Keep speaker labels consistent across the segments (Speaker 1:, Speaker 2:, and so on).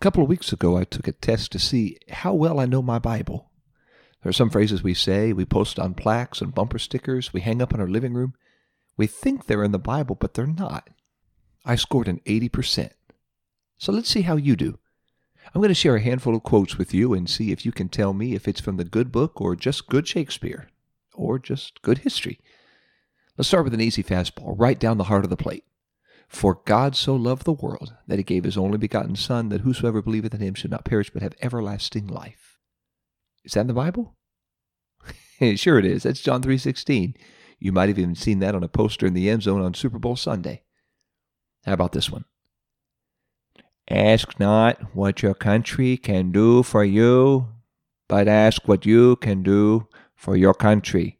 Speaker 1: couple of weeks ago, I took a test to see how well I know my Bible. There are some phrases we say, we post on plaques and bumper stickers, we hang up in our living room. We think they're in the Bible, but they're not. I scored an 80%. So let's see how you do. I'm going to share a handful of quotes with you and see if you can tell me if it's from the good book or just good Shakespeare or just good history. Let's start with an easy fastball, right down the heart of the plate. For God so loved the world that he gave his only begotten Son, that whosoever believeth in him should not perish but have everlasting life. Is that in the Bible? sure it is. That's John 3.16. You might have even seen that on a poster in the end zone on Super Bowl Sunday. How about this one? Ask not what your country can do for you, but ask what you can do for your country.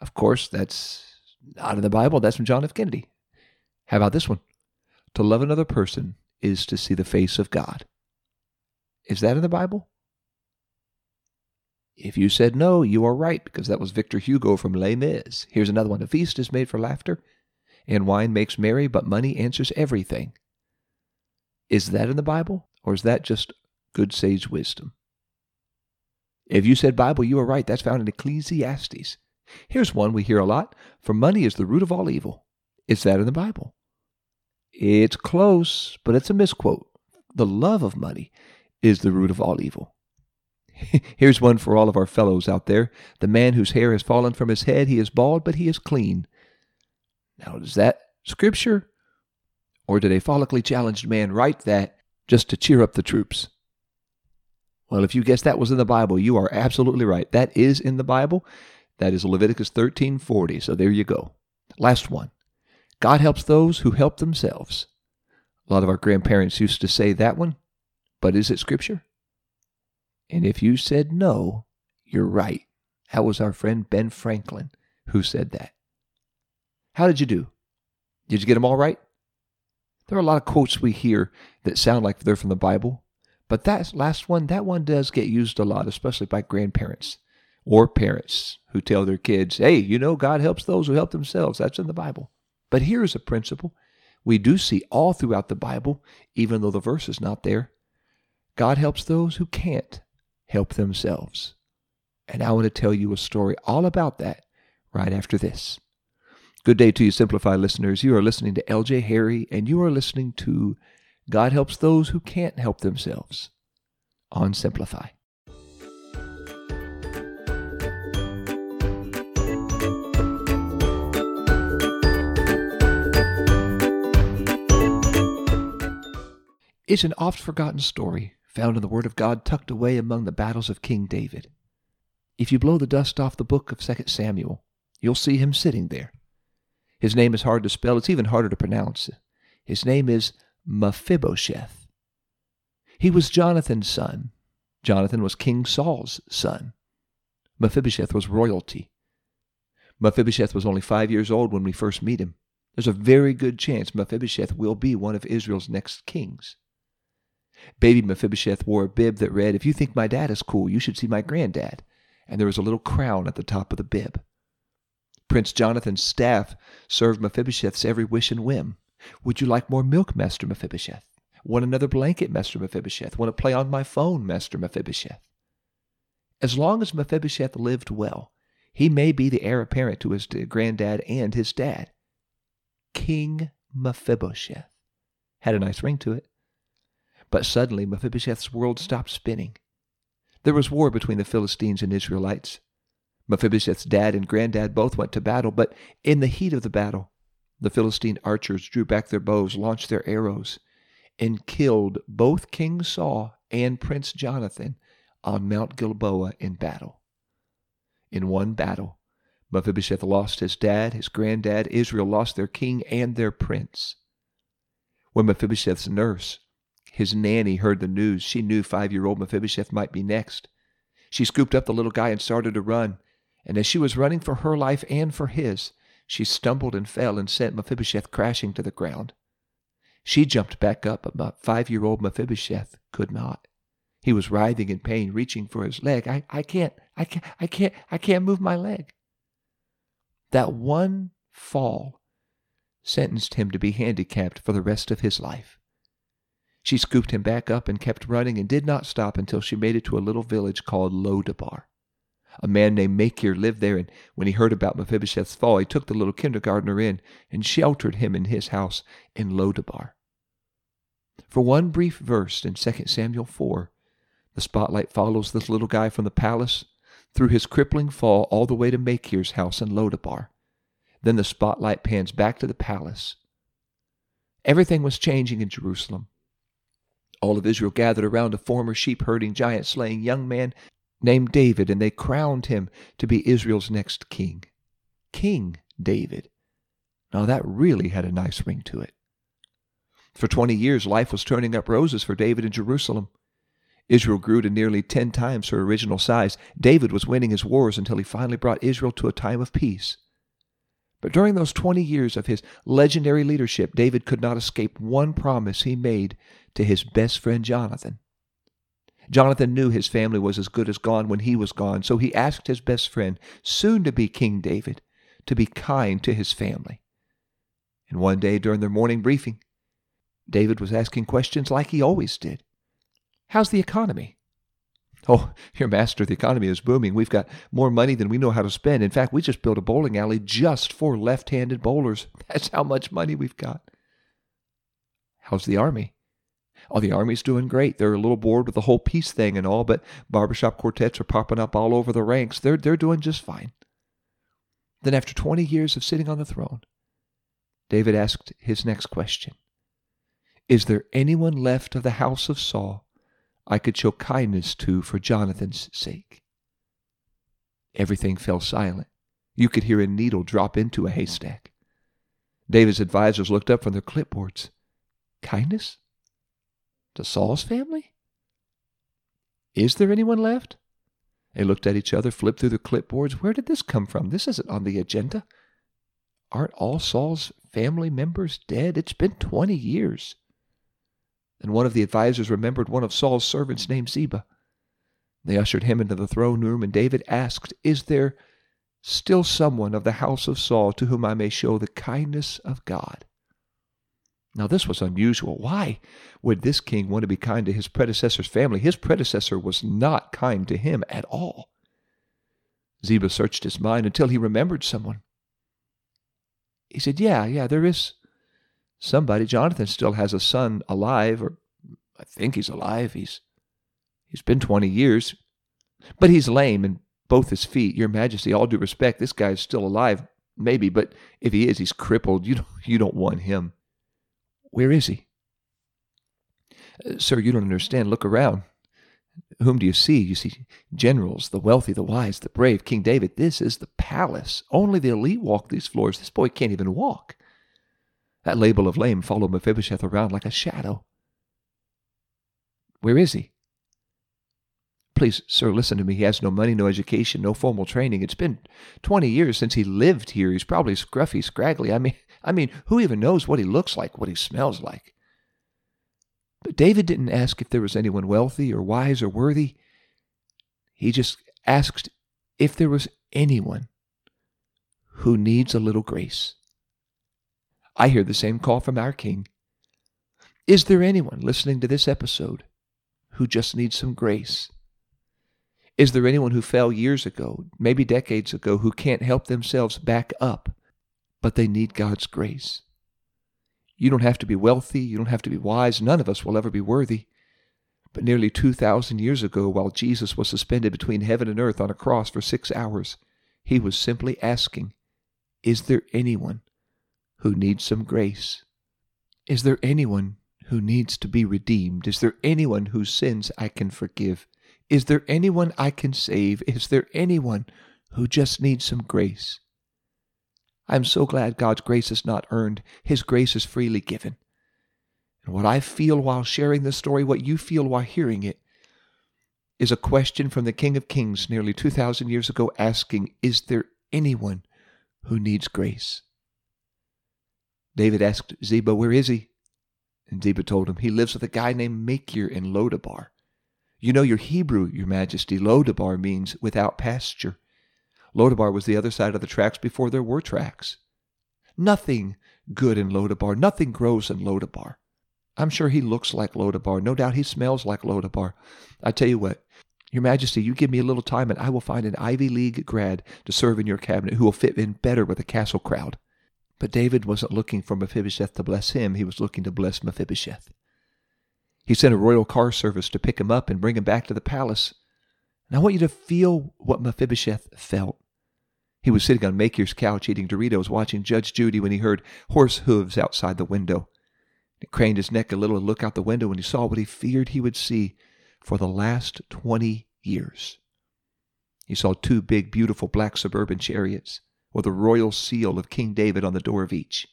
Speaker 1: Of course, that's not in the Bible. That's from John F. Kennedy. How about this one? To love another person is to see the face of God. Is that in the Bible? If you said no, you are right, because that was Victor Hugo from Les Mis. Here's another one. A feast is made for laughter, and wine makes merry, but money answers everything. Is that in the Bible, or is that just good sage wisdom? If you said Bible, you are right. That's found in Ecclesiastes. Here's one we hear a lot For money is the root of all evil. Is that in the Bible? It's close, but it's a misquote. The love of money is the root of all evil. Here's one for all of our fellows out there. The man whose hair has fallen from his head, he is bald, but he is clean. Now, is that scripture? Or did a follically challenged man write that just to cheer up the troops? Well, if you guessed that was in the Bible, you are absolutely right. That is in the Bible. That is Leviticus 13:40. So there you go. Last one. God helps those who help themselves. A lot of our grandparents used to say that one, but is it scripture? And if you said no, you're right. That was our friend Ben Franklin who said that. How did you do? Did you get them all right? There are a lot of quotes we hear that sound like they're from the Bible, but that last one, that one does get used a lot, especially by grandparents or parents who tell their kids, hey, you know, God helps those who help themselves. That's in the Bible. But here's a principle we do see all throughout the Bible, even though the verse is not there. God helps those who can't help themselves. And I want to tell you a story all about that right after this. Good day to you, Simplify listeners. You are listening to LJ Harry, and you are listening to God Helps Those Who Can't Help Themselves on Simplify. Is an oft forgotten story found in the Word of God tucked away among the battles of King David. If you blow the dust off the book of 2 Samuel, you'll see him sitting there. His name is hard to spell, it's even harder to pronounce. His name is Mephibosheth. He was Jonathan's son. Jonathan was King Saul's son. Mephibosheth was royalty. Mephibosheth was only five years old when we first meet him. There's a very good chance Mephibosheth will be one of Israel's next kings. Baby Mephibosheth wore a bib that read, If you think my dad is cool, you should see my granddad. And there was a little crown at the top of the bib. Prince Jonathan's staff served Mephibosheth's every wish and whim. Would you like more milk, Master Mephibosheth? Want another blanket, Master Mephibosheth? Want to play on my phone, Master Mephibosheth? As long as Mephibosheth lived well, he may be the heir apparent to his granddad and his dad. King Mephibosheth had a nice ring to it. But suddenly Mephibosheth's world stopped spinning. There was war between the Philistines and Israelites. Mephibosheth's dad and granddad both went to battle, but in the heat of the battle, the Philistine archers drew back their bows, launched their arrows, and killed both King Saul and Prince Jonathan on Mount Gilboa in battle. In one battle, Mephibosheth lost his dad, his granddad, Israel lost their king and their prince. When Mephibosheth's nurse his nanny heard the news. She knew five year old Mephibosheth might be next. She scooped up the little guy and started to run. And as she was running for her life and for his, she stumbled and fell and sent Mephibosheth crashing to the ground. She jumped back up, but five year old Mephibosheth could not. He was writhing in pain, reaching for his leg. I, I can't, I can't, I can't, I can't move my leg. That one fall sentenced him to be handicapped for the rest of his life. She scooped him back up and kept running and did not stop until she made it to a little village called Lodabar. A man named Machir lived there, and when he heard about Mephibosheth's fall, he took the little kindergartner in and sheltered him in his house in Lodabar. For one brief verse in 2 Samuel 4, the spotlight follows this little guy from the palace through his crippling fall all the way to Machir's house in Lodabar. Then the spotlight pans back to the palace. Everything was changing in Jerusalem. All of Israel gathered around a former sheep herding, giant slaying young man named David, and they crowned him to be Israel's next king. King David. Now that really had a nice ring to it. For 20 years, life was turning up roses for David in Jerusalem. Israel grew to nearly 10 times her original size. David was winning his wars until he finally brought Israel to a time of peace. But during those 20 years of his legendary leadership, David could not escape one promise he made to his best friend Jonathan. Jonathan knew his family was as good as gone when he was gone, so he asked his best friend, soon to be King David, to be kind to his family. And one day during their morning briefing, David was asking questions like he always did. How's the economy? Oh, your master, the economy is booming. We've got more money than we know how to spend. In fact, we just built a bowling alley just for left handed bowlers. That's how much money we've got. How's the army? Oh, the army's doing great. They're a little bored with the whole peace thing and all, but barbershop quartets are popping up all over the ranks. They're, they're doing just fine. Then, after 20 years of sitting on the throne, David asked his next question Is there anyone left of the house of Saul I could show kindness to for Jonathan's sake. Everything fell silent. You could hear a needle drop into a haystack. David's advisers looked up from their clipboards. Kindness? To Saul's family? Is there anyone left? They looked at each other, flipped through the clipboards. Where did this come from? This isn't on the agenda. Aren't all Saul's family members dead? It's been 20 years. And one of the advisers remembered one of Saul's servants named Ziba. They ushered him into the throne room, and David asked, Is there still someone of the house of Saul to whom I may show the kindness of God? Now, this was unusual. Why would this king want to be kind to his predecessor's family? His predecessor was not kind to him at all. Ziba searched his mind until he remembered someone. He said, Yeah, yeah, there is somebody. Jonathan still has a son alive, or I think he's alive. He's he's been twenty years, but he's lame in both his feet. Your Majesty, all due respect, this guy's still alive, maybe, but if he is, he's crippled. You don't, you don't want him. Where is he? Sir, you don't understand. Look around. Whom do you see? You see generals, the wealthy, the wise, the brave, King David. This is the palace. Only the elite walk these floors. This boy can't even walk. That label of lame followed Mephibosheth around like a shadow. Where is he? Please, sir, listen to me. He has no money, no education, no formal training. It's been 20 years since he lived here. He's probably scruffy, scraggly. I mean, I mean, who even knows what he looks like, what he smells like? But David didn't ask if there was anyone wealthy or wise or worthy. He just asked if there was anyone who needs a little grace. I hear the same call from our King. Is there anyone listening to this episode who just needs some grace? Is there anyone who fell years ago, maybe decades ago, who can't help themselves back up, but they need God's grace? You don't have to be wealthy, you don't have to be wise, none of us will ever be worthy. But nearly 2,000 years ago, while Jesus was suspended between heaven and earth on a cross for six hours, he was simply asking, Is there anyone who needs some grace? Is there anyone who needs to be redeemed? Is there anyone whose sins I can forgive? Is there anyone I can save? Is there anyone who just needs some grace? I'm so glad God's grace is not earned, His grace is freely given. And what I feel while sharing this story, what you feel while hearing it, is a question from the King of Kings nearly 2,000 years ago asking, Is there anyone who needs grace? David asked Ziba, Where is he? And Ziba told him, He lives with a guy named Machir in Lodabar. You know your Hebrew, your majesty. Lodabar means without pasture. Lodabar was the other side of the tracks before there were tracks. Nothing good in Lodabar. Nothing grows in Lodabar. I'm sure he looks like Lodabar. No doubt he smells like Lodabar. I tell you what, Your Majesty, you give me a little time and I will find an Ivy League grad to serve in your cabinet who will fit in better with the castle crowd. But David wasn't looking for Mephibosheth to bless him, he was looking to bless Mephibosheth. He sent a royal car service to pick him up and bring him back to the palace. And I want you to feel what Mephibosheth felt. He was sitting on Machir's couch eating Doritos, watching Judge Judy when he heard horse hooves outside the window. He craned his neck a little to look out the window, and he saw what he feared he would see for the last twenty years. He saw two big, beautiful black suburban chariots with the royal seal of King David on the door of each.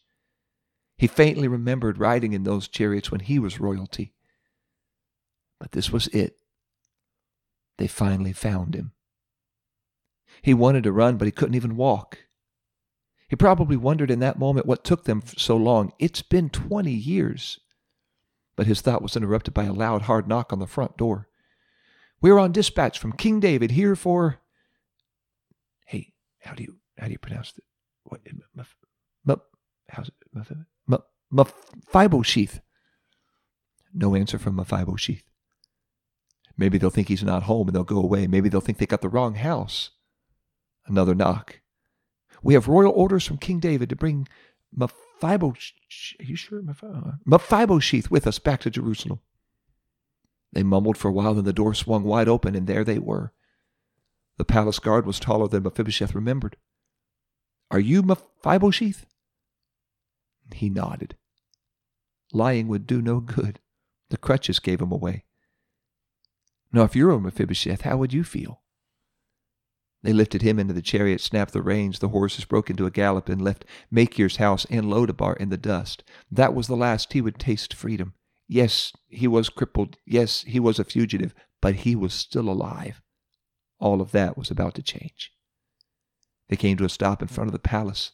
Speaker 1: He faintly remembered riding in those chariots when he was royalty. But this was it. They finally found him. He wanted to run, but he couldn't even walk. He probably wondered in that moment what took them so long. It's been 20 years. But his thought was interrupted by a loud, hard knock on the front door. We're on dispatch from King David here for. Hey, how do you how do you pronounce it? What? how's it? Mephibosheth. No answer from Mephibosheth. Maybe they'll think he's not home and they'll go away. Maybe they'll think they got the wrong house. Another knock. We have royal orders from King David to bring Mephibosheth, are you sure? Uh, Mephibosheth with us back to Jerusalem. They mumbled for a while, then the door swung wide open, and there they were. The palace guard was taller than Mephibosheth remembered. Are you Mephibosheth? He nodded. Lying would do no good. The crutches gave him away. Now, if you were Mephibosheth, how would you feel? They lifted him into the chariot, snapped the reins. The horses broke into a gallop and left Machir's house and Lodabar in the dust. That was the last he would taste freedom. Yes, he was crippled. Yes, he was a fugitive, but he was still alive. All of that was about to change. They came to a stop in front of the palace.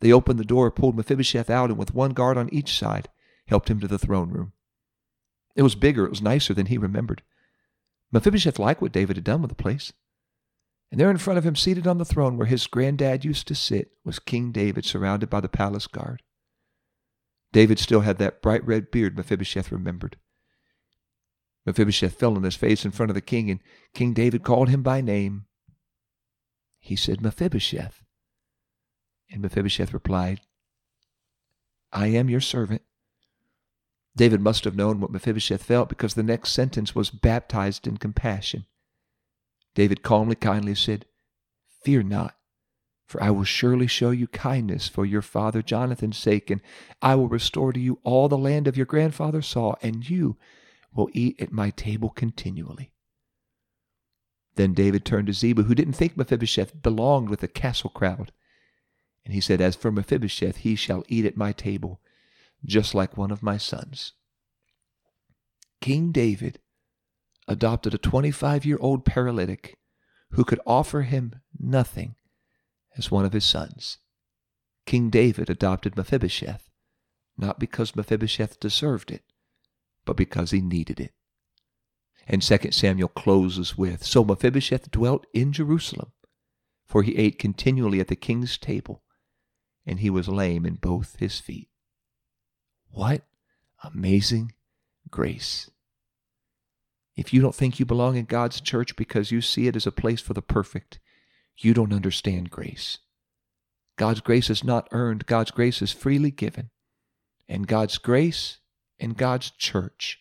Speaker 1: They opened the door, pulled Mephibosheth out, and with one guard on each side, helped him to the throne room. It was bigger, it was nicer than he remembered. Mephibosheth liked what David had done with the place. And there in front of him, seated on the throne where his granddad used to sit, was King David, surrounded by the palace guard. David still had that bright red beard Mephibosheth remembered. Mephibosheth fell on his face in front of the king, and King David called him by name. He said, Mephibosheth. And Mephibosheth replied, I am your servant. David must have known what Mephibosheth felt because the next sentence was baptized in compassion. David calmly, kindly said, Fear not, for I will surely show you kindness for your father Jonathan's sake, and I will restore to you all the land of your grandfather Saul, and you will eat at my table continually. Then David turned to Ziba, who didn't think Mephibosheth belonged with the castle crowd. And he said, As for Mephibosheth, he shall eat at my table, just like one of my sons. King David adopted a 25 year old paralytic who could offer him nothing as one of his sons. King David adopted Mephibosheth, not because Mephibosheth deserved it, but because he needed it. And 2 Samuel closes with So Mephibosheth dwelt in Jerusalem, for he ate continually at the king's table, and he was lame in both his feet. What amazing grace! If you don't think you belong in God's church because you see it as a place for the perfect, you don't understand grace. God's grace is not earned, God's grace is freely given. And God's grace and God's church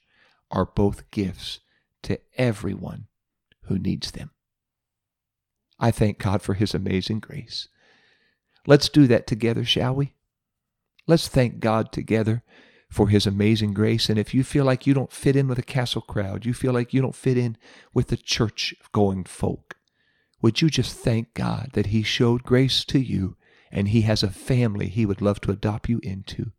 Speaker 1: are both gifts to everyone who needs them. I thank God for His amazing grace. Let's do that together, shall we? Let's thank God together for his amazing grace. And if you feel like you don't fit in with a castle crowd, you feel like you don't fit in with the church going folk, would you just thank God that he showed grace to you and he has a family he would love to adopt you into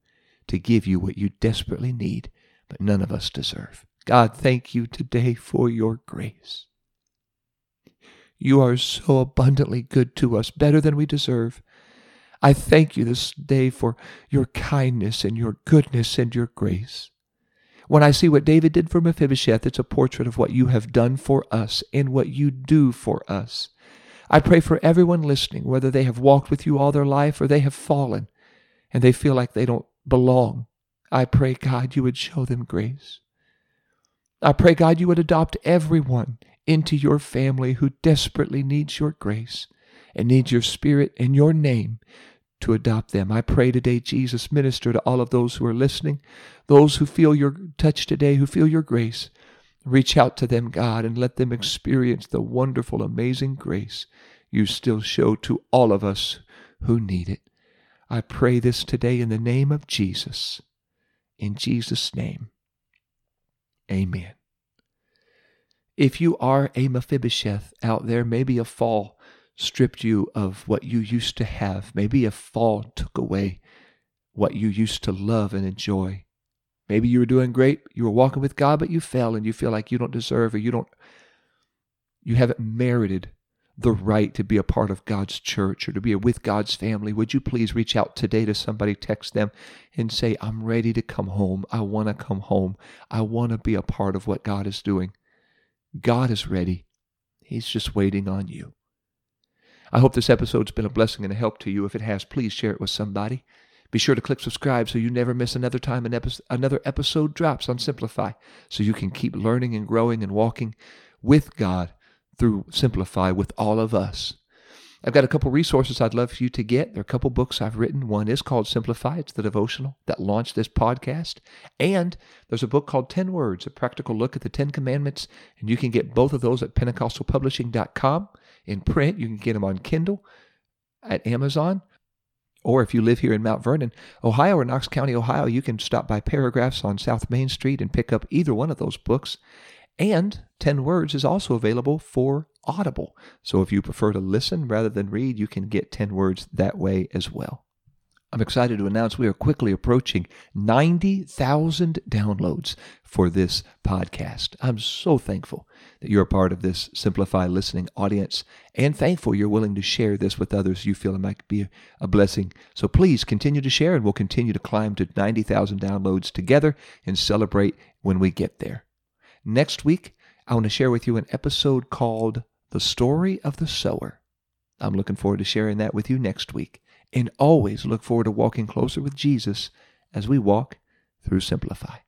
Speaker 1: to give you what you desperately need, but none of us deserve. God, thank you today for your grace. You are so abundantly good to us, better than we deserve. I thank you this day for your kindness and your goodness and your grace. When I see what David did for Mephibosheth, it's a portrait of what you have done for us and what you do for us. I pray for everyone listening, whether they have walked with you all their life or they have fallen and they feel like they don't belong. I pray, God, you would show them grace. I pray, God, you would adopt everyone into your family who desperately needs your grace and needs your spirit and your name to adopt them. I pray today, Jesus, minister to all of those who are listening, those who feel your touch today, who feel your grace. Reach out to them, God, and let them experience the wonderful, amazing grace you still show to all of us who need it. I pray this today in the name of Jesus. In Jesus' name, amen. If you are a Mephibosheth out there, maybe a fall stripped you of what you used to have. Maybe a fall took away what you used to love and enjoy. Maybe you were doing great, you were walking with God, but you fell and you feel like you don't deserve or you don't you haven't merited the right to be a part of God's church or to be with God's family, would you please reach out today to somebody, text them, and say, I'm ready to come home. I want to come home. I want to be a part of what God is doing. God is ready. He's just waiting on you. I hope this episode's been a blessing and a help to you. If it has, please share it with somebody. Be sure to click subscribe so you never miss another time an epi- another episode drops on Simplify so you can keep learning and growing and walking with God through Simplify with all of us. I've got a couple resources I'd love for you to get. There are a couple books I've written. One is called Simplify. It's the devotional that launched this podcast. And there's a book called 10 Words, a practical look at the 10 commandments. And you can get both of those at pentecostalpublishing.com. In print, you can get them on Kindle at Amazon. Or if you live here in Mount Vernon, Ohio, or Knox County, Ohio, you can stop by Paragraphs on South Main Street and pick up either one of those books. And 10 Words is also available for Audible. So if you prefer to listen rather than read, you can get 10 Words that way as well. I'm excited to announce we are quickly approaching 90,000 downloads for this podcast. I'm so thankful that you're a part of this Simplify listening audience and thankful you're willing to share this with others you feel it might be a blessing. So please continue to share and we'll continue to climb to 90,000 downloads together and celebrate when we get there. Next week, I want to share with you an episode called The Story of the Sower. I'm looking forward to sharing that with you next week. And always look forward to walking closer with Jesus as we walk through Simplify.